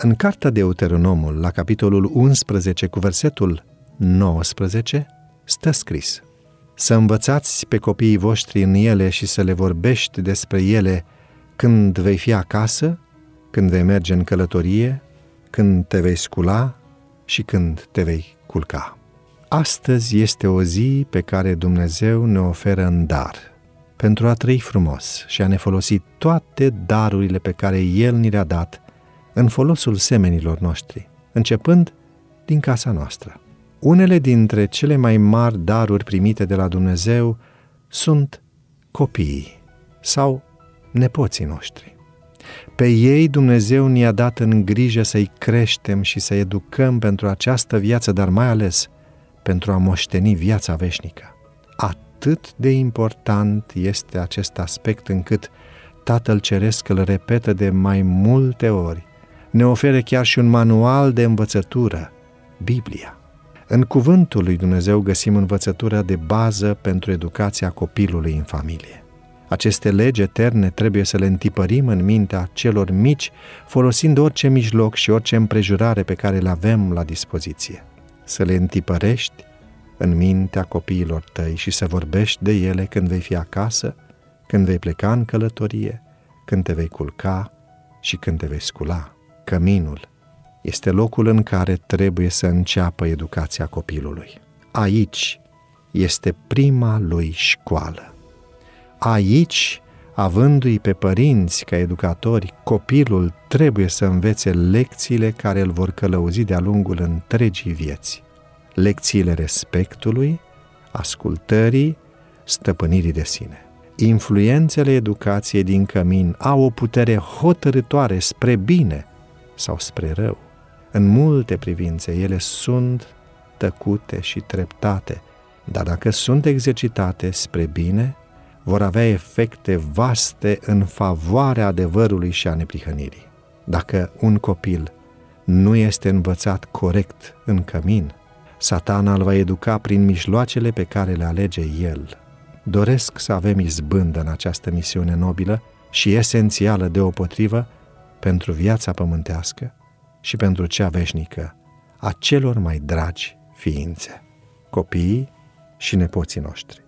În cartea Deuteronomul, la capitolul 11, cu versetul 19, stă scris Să învățați pe copiii voștri în ele și să le vorbești despre ele când vei fi acasă, când vei merge în călătorie, când te vei scula și când te vei culca. Astăzi este o zi pe care Dumnezeu ne oferă în dar pentru a trăi frumos și a ne folosi toate darurile pe care El ni le-a dat în folosul semenilor noștri, începând din casa noastră. Unele dintre cele mai mari daruri primite de la Dumnezeu sunt copiii sau nepoții noștri. Pe ei Dumnezeu ne-a dat în grijă să-i creștem și să educăm pentru această viață, dar mai ales pentru a moșteni viața veșnică. Atât de important este acest aspect încât Tatăl Ceresc îl repetă de mai multe ori. Ne oferă chiar și un manual de învățătură, Biblia. În cuvântul lui Dumnezeu găsim învățătura de bază pentru educația copilului în familie. Aceste legi eterne trebuie să le întipărim în mintea celor mici, folosind orice mijloc și orice împrejurare pe care le avem la dispoziție. Să le întipărești în mintea copiilor tăi și să vorbești de ele când vei fi acasă, când vei pleca în călătorie, când te vei culca și când te vei scula. Căminul este locul în care trebuie să înceapă educația copilului. Aici este prima lui școală. Aici, avându-i pe părinți ca educatori, copilul trebuie să învețe lecțiile care îl vor călăuzi de-a lungul întregii vieți. Lecțiile respectului, ascultării, stăpânirii de sine. Influențele educației din cămin au o putere hotărătoare spre bine sau spre rău. În multe privințe ele sunt tăcute și treptate, dar dacă sunt exercitate spre bine, vor avea efecte vaste în favoarea adevărului și a neprihănirii. Dacă un copil nu este învățat corect în cămin, satana îl va educa prin mijloacele pe care le alege el. Doresc să avem izbândă în această misiune nobilă și esențială deopotrivă pentru viața pământească și pentru cea veșnică a celor mai dragi ființe, copiii și nepoții noștri.